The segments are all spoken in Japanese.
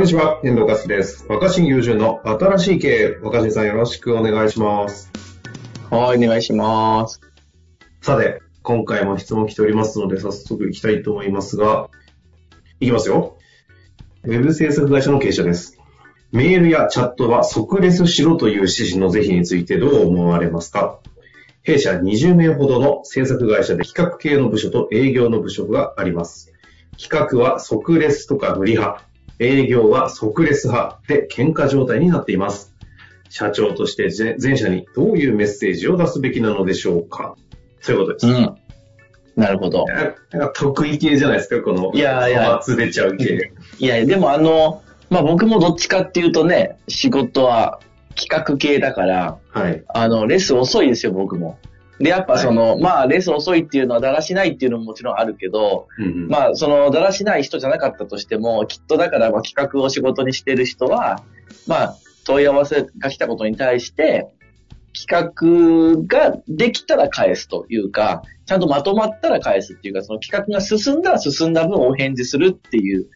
こんにちは、遠藤和樹です。若新友人の新しい経営、若新さんよろしくお願いします。はい、お願いします。さて、今回も質問来ておりますので、早速行きたいと思いますが、いきますよ。ウェブ制作会社の経営者です。メールやチャットは即レスしろという指示の是非についてどう思われますか？弊社20名ほどの制作会社で企画系の部署と営業の部署があります。企画は即レスとか無理派、営業は即レス派で喧嘩状態になっています。社長として全全社にどういうメッセージを出すべきなのでしょうかそういうことです。うん。なるほど。なんか得意系じゃないですか、この、いやいや派閥出ちゃう系。いや、でもあの、まあ、僕もどっちかっていうとね、仕事は企画系だから、はい。あの、レス遅いですよ、僕も。で、やっぱその、まあ、レス遅いっていうのはだらしないっていうのももちろんあるけど、うんうんまあ、その、だらしない人じゃなかったとしても、きっとだから、まあ、企画を仕事にしてる人は、まあ、問い合わせが来たことに対して、企画ができたら返すというか、ちゃんとまとまったら返すっていうか、その企画が進んだら進んだ分お返事するっていう。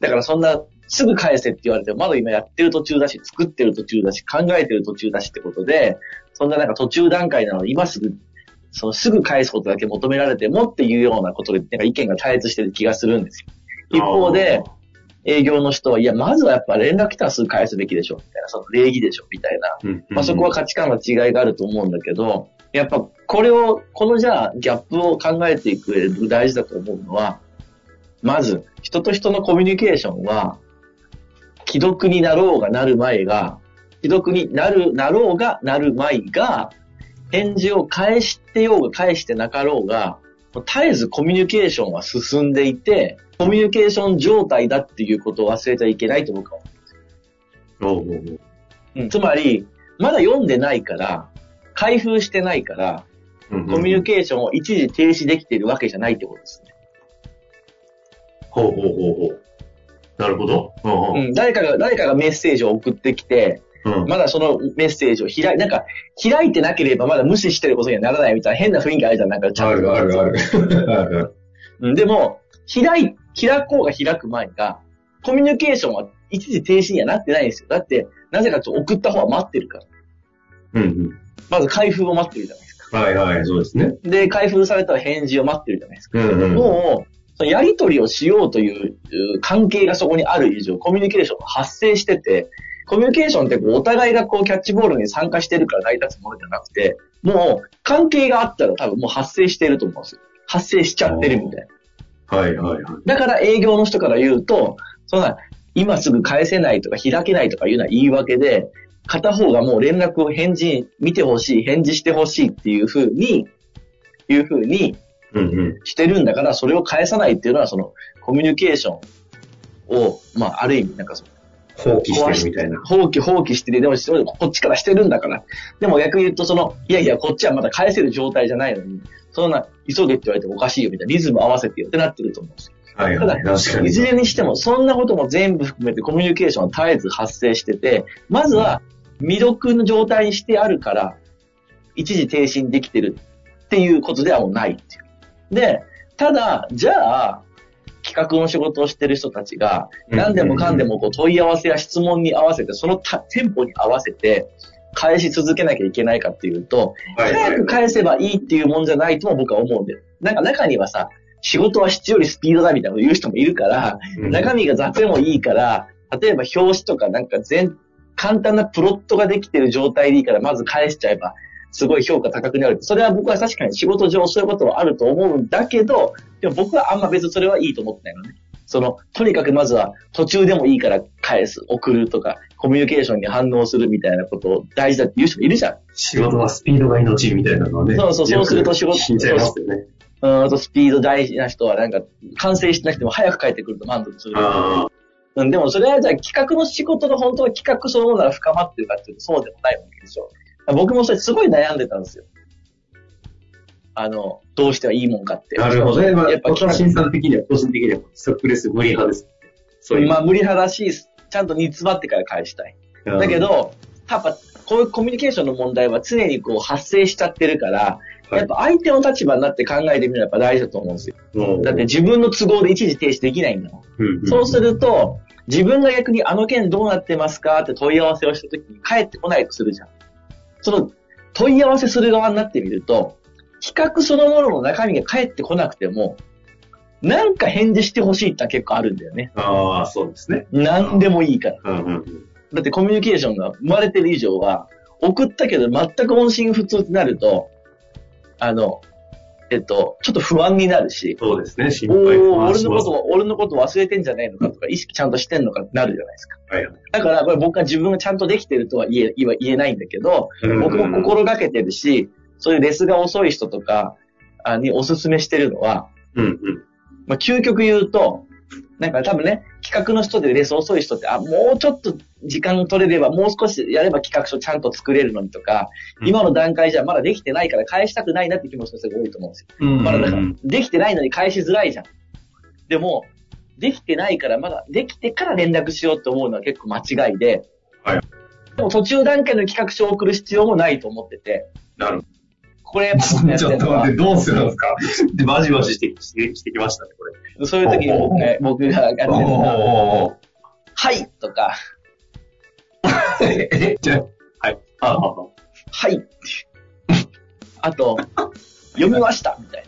だからそんな、すぐ返せって言われても、まだ今やってる途中だし、作ってる途中だし、考えてる途中だしってことで、そんななんか途中段階なのに、今すぐ、そのすぐ返すことだけ求められてもっていうようなことで、なんか意見が対立してる気がするんですよ。一方で、営業の人は、いや、まずはやっぱ連絡来たらすぐ返すべきでしょ、みたいな、その礼儀でしょ、みたいな。うんうんまあそこは価値観の違いがあると思うんだけど、やっぱこれを、このじゃあギャップを考えていく上で大事だと思うのは、まず人と人のコミュニケーションは、既読になろうがなる前が、既読になる、なろうがなる前が、返事を返してようが返してなかろうが、絶えずコミュニケーションは進んでいて、コミュニケーション状態だっていうことを忘れちゃいけないと僕は思う。おうおうおううんつまり、まだ読んでないから、開封してないから、コミュニケーションを一時停止できているわけじゃないってことですね。ほうほうほうほう。なるほど。うんうんうん、誰かが、誰かがメッセージを送ってきて、うんまだそのメッセージを開い、なんか、開いてなければまだ無視してることにはならないみたいな変な雰囲気あるじゃん、なんかチャットあるあるある。あるでも、開い、開こうが開く前が、コミュニケーションは一時停止にはなってないんですよ。だって、なぜかと送った方は待ってるから。うんうん。まず開封を待ってるじゃないですか。はいはい、そうですね。で、開封されたら返事を待ってるじゃないですか。うんうん。もう、そのやり取りをしようというう関係がそこにある以上、コミュニケーションが発生してて、コミュニケーションってこうお互いがこうキャッチボールに参加してるから成り立つものじゃなくて、もう関係があったら多分もう発生してると思うんですよ。発生しちゃってるみたいな。はいはいはい。だから営業の人から言うと、そんな、今すぐ返せないとか開けないとかいうのは言い訳で、片方がもう連絡を返事、見てほしい、返事してほしいっていうふうに、いうふうに。してるんだから、それを返さないっていうのは、その、コミュニケーションを、まあ、ある意味、なんかその、放棄してるみたいな。放棄、放棄してる。でも、こっちからしてるんだから。でも逆に言うと、その、いやいや、こっちはまだ返せる状態じゃないのに、そんな、急げって言われてもおかしいよ、みたいな、リズム合わせてよってなってると思うんですよ。ただはいはい。確かに。いずれにしても、そんなことも全部含めてコミュニケーションは絶えず発生してて、まずは未読の状態にしてあるから、一時停止にできてるっていうことではもうないっていう。で、ただ、じゃあ、企画の仕事をしてる人たちが、何でもかんでもこう問い合わせや質問に合わせて、そのたテンポに合わせて、返し続けなきゃいけないかっていうと、早く返せばいいっていうもんじゃないとも僕は思うんだよ。なんか中にはさ、仕事は質よりスピードだみたいなこと言う人もいるから、うん中身が雑でもいいから、例えば表紙とかなんか全、簡単なプロットができてる状態でいいから、まず返しちゃえば、すごい評価高くなる。それは僕は確かに仕事上そういうことはあると思うんだけど、でも僕はあんま別にそれはいいと思ってないのね。その、とにかくまずは途中でもいいから返す、送るとか、コミュニケーションに反応するみたいなことを大事だって言う人もいるじゃん。仕事はスピードが命みたいなのはね。そうそうそうすると仕事聞いちゃいますよね。うーんとスピード大事な人はなんか、完成してなくても早く帰ってくると満足する。あうん、でもそれはじゃあ企画の仕事が本当は企画そのものが深まってるかっていうとそうでもないわけでしょ。僕もそれすごい悩んでたんですよ。あの、どうしてはいいもんかって。なるほどね。まあ、やっぱ僕は審査的には、個人的には、ストックレス無理派です。そういう。まあ無理派だし、ちゃんと煮詰まってから返したい。だけど、やっぱこういうコミュニケーションの問題は常にこう発生しちゃってるから、はいやっぱ相手の立場になって考えてみるのはやっぱ大事だと思うんですよ。うん、だって自分の都合で一時停止できないんだもん。うんうんそうすると、自分が逆にあの件どうなってますかって問い合わせをしたときに帰ってこないとするじゃん。その問い合わせする側になってみると、企画そのものの中身が返ってこなくても、なんか返事してほしいって結構あるんだよね。ああ、そうですね。何でもいいから。うんうんうん。だってコミュニケーションが生まれてる以上は、送ったけど全く音信不通ってなると、あの、えっと、ちょっと不安になるし、そうですね。心お配ー俺のこと、俺のこと忘れてんじゃないのかとか、意識ちゃんとしてんのかなるじゃないですか。はいはいだから、これ僕は自分がちゃんとできてるとは言え、言えないんだけど、僕も心がけてるし、そういうレスが遅い人とかあにおすすめしてるのは、うんうん。まあ、究極言うと、なんか多分ね、企画の人でレス遅い人って、あ、もうちょっと時間取れれば、もう少しやれば企画書ちゃんと作れるのにとか、うん。今の段階じゃまだできてないから返したくないなって気持ちの人が多いと思うんですよ。うん。まだだから、できてないのに返しづらいじゃん。でも、できてないから、まだできてから連絡しようって思うのは結構間違いで、はい。でも途中段階の企画書を送る必要もないと思ってて、なるこれ ちょっと待って、、どうするんですか？で、バジバジしてしてきましたね、これ。そういう時に僕が僕がやってるのは、はいとか、え、じゃあ、はい。ああ、はい。あと、読みましたみたい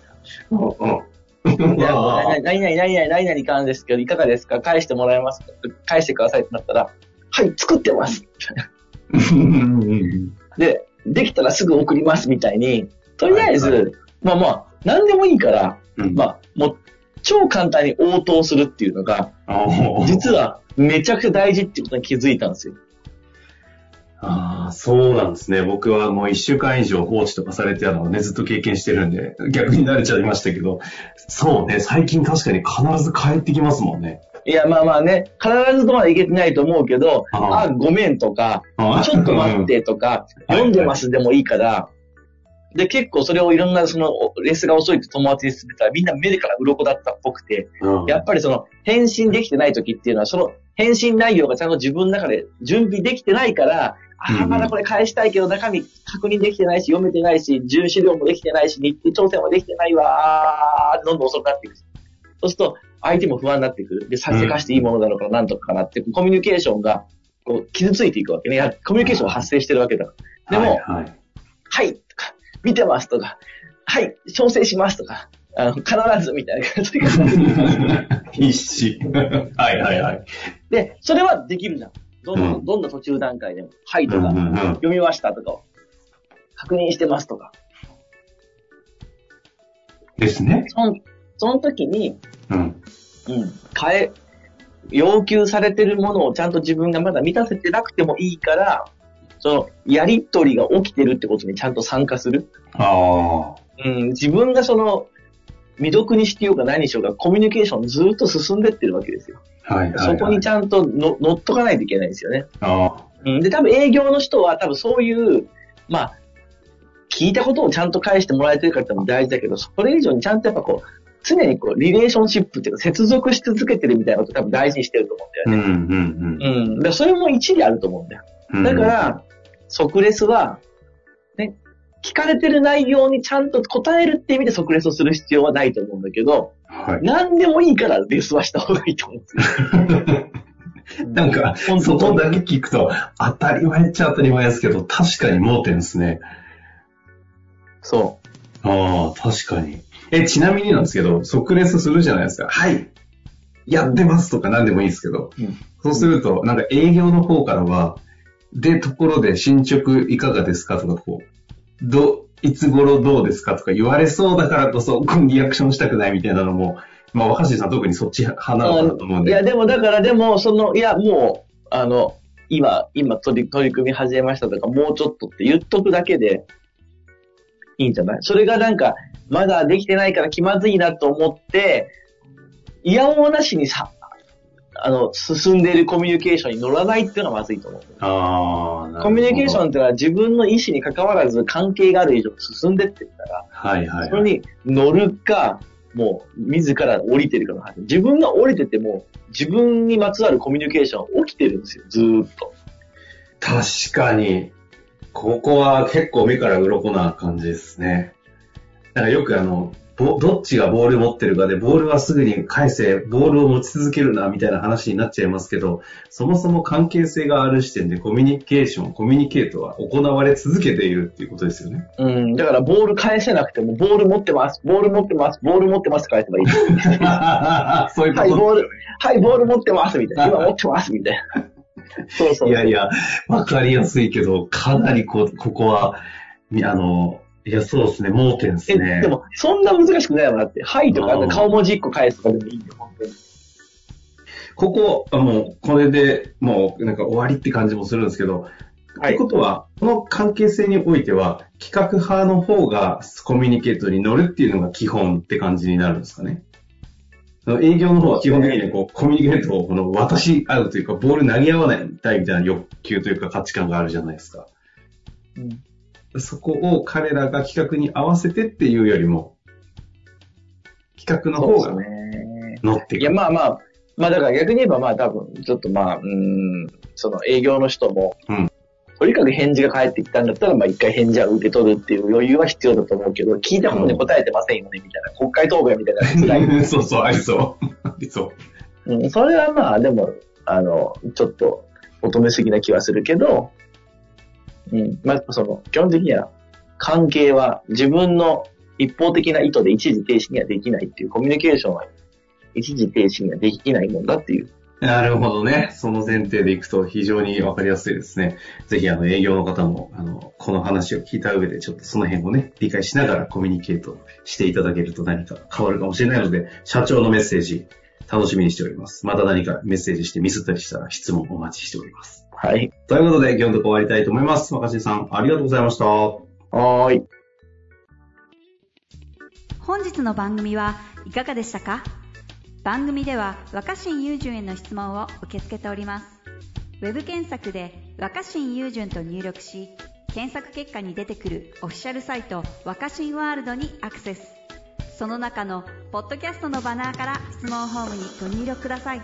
うんうん。何々、何々、何々かんですけど、いかがですか？返してもらえますか？返してくださいってなったら、はい、作ってます。で、できたらすぐ送りますみたいに、とりあえず、はいはまあまあ、何でもいいから、うんまあ、もう、超簡単に応答するっていうのが、実はめちゃくちゃ大事ってことに気づいたんですよ。ああ、そうなんですね。僕はもう一週間以上放置とかされてたのをね、ずっと経験してるんで、逆に慣れちゃいましたけど、そうね、最近確かに必ず帰ってきますもんね。いや、まあまあね、必ずとまでいけてないと思うけど、ああ、ごめんとか、あちょっと待ってとか、う ん読んでますでもいいから、で、結構それをいろんなそのレースが遅いって友達に勧めたらみんな目から鱗だったっぽくて、うん。やっぱりその返信できてない時っていうのは、その返信内容がちゃんと自分の中で準備できてないから、ああ、まだこれ返したいけど中身確認できてないし、読めてないし、重資料もできてないし、日程調整もできてないわーどんどん遅くなっていく。そうすると、相手も不安になってくる。で、させかしていいものなのかな、なんとかかなって、コミュニケーションが、こう、傷ついていくわけね。いやコミュニケーションが発生してるわけだ。でも、はいはいはいとか、見てますとか、はい、調整しますとか、あの、必ずみたいな感じで。必死。はいはいはい。で、それはできるじゃん。どんどん、うんどんな途中段階でも、はいとか、うんうんうん読みましたとか、確認してますとか。ですね。その、その時に、うん。うん、変え、要求されてるものをちゃんと自分がまだ満たせてなくてもいいから、その、やりとりが起きてるってことにちゃんと参加する。ああ。うん、自分がその、未読にしてようが何にしようが、コミュニケーションずっと進んでってるわけですよ。はいはい、はい。そこにちゃんとの乗っとかないといけないんですよね。ああ。うん、で、多分営業の人は多分そういう、まあ、聞いたことをちゃんと返してもらえてるかってのも大事だけど、それ以上にちゃんとやっぱこう、常にこう、リレーションシップっていうか、接続し続けてるみたいなことを多分大事にしてると思うんだよね。うんうんうん。で、それも一理あると思うんだよ。うん。だから、即レスは、ね、聞かれてる内容にちゃんと答えるって意味で即レスをする必要はないと思うんだけど、はい。何でもいいからレスはした方がいいと思うんですよ。なんか、そこだけ聞くと、当たり前っちゃ当たり前ですけど、確かに盲点ですね。そああ、確かに。え、ちなみになんですけど、即レスするじゃないですか。はい。やってますとか何でもいいですけど。うんそうすると、なんか営業の方からは、で、ところで進捗いかがですかとか、こう、ど、いつ頃どうですかとか言われそうだからこそ、リアクションしたくないみたいなのも、まあ、若新さん特にそっち派なのかなと思うんう。で。いや、でもだからでも、その、いや、もう、あの、今、今取り、取り組み始めましたとか、もうちょっとって言っとくだけで、いいんじゃない？それがなんか、まだできてないから気まずいなと思って、いやおうなしにさ、あの、進んでいるコミュニケーションに乗らないっていうのがまずいと思う。ああ、なるほどコミュニケーションってのは自分の意思に関わらず関係がある以上進んでってるから、はいはい、それに乗るか、もう自ら降りてるかの話。自分が降りてても、自分にまつわるコミュニケーション起きてるんですよ、ずーっと。確かに、ここは結構目から鱗な感じですね。なんかよくあの、ぼどっちがボール持ってるかで、ボールはすぐに返せ、ボールを持ち続けるな、みたいな話になっちゃいますけど、そもそも関係性がある時点でコミュニケーション、コミュニケートは行われ続けているっていうことですよね。うん、だからボール返せなくても、ボール持ってます、ボール持ってます、ボール持ってますって返せばいい。そういうことはい、ボール、はい、ボール持ってます、みたいな。今持ってます、みたいな。そうそう。いやいや、わかりやすいけど、かなりこ、ここは、みあの、いや、そうですね、盲点ですえ、ね。でも、そんな難しくないもんだって。はいとか、うん顔文字1個返すとかでもいいんだよ、本当に。ここ、あもう、これでもう、なんか終わりって感じもするんですけど、はいってことは、この関係性においては、企画派の方がコミュニケートに乗るっていうのが基本って感じになるんですかね。営業の方は基本的にこう、コミュニケートをこの渡し合うというか、ボール投げ合わないみたいな欲求というか価値観があるじゃないですか。うんそこを彼らが企画に合わせてっていうよりも、企画の方が。乗っていく。いや、まあまあ、まあだから逆に言えばまあ多分、ちょっとまあ、うーん、その営業の人も、うんとにかく返事が返ってきたんだったら、まあ一回返事は受け取るっていう余裕は必要だと思うけど、聞いたことに答えてませんよね、みたいな、国会答弁みたいな。そうそう、ありそう。ありそう。うん、それはまあ、でも、あの、ちょっと求めすぎな気はするけど、うん、まあ、その、基本的には、関係は自分の一方的な意図で一時停止にはできないっていう、コミュニケーションは一時停止にはできないもんだっていう。なるほどね。その前提でいくと非常にわかりやすいですね。ぜひあの営業の方も、あの、この話を聞いた上でちょっとその辺をね、理解しながらコミュニケートしていただけると何か変わるかもしれないので、社長のメッセージ楽しみにしております。また何かメッセージしてミスったりしたら質問お待ちしております。はい。ということで、今日のとこ終わりたいと思います。若新さん、ありがとうございました。はーい。本日の番組はいかがでしたか？番組では若新雄純への質問を受け付けておりますウェブ検索で若新雄純と入力し検索結果に出てくるオフィシャルサイト若新ワールドにアクセスその中のポッドキャストのバナーから質問フォームにご入力ください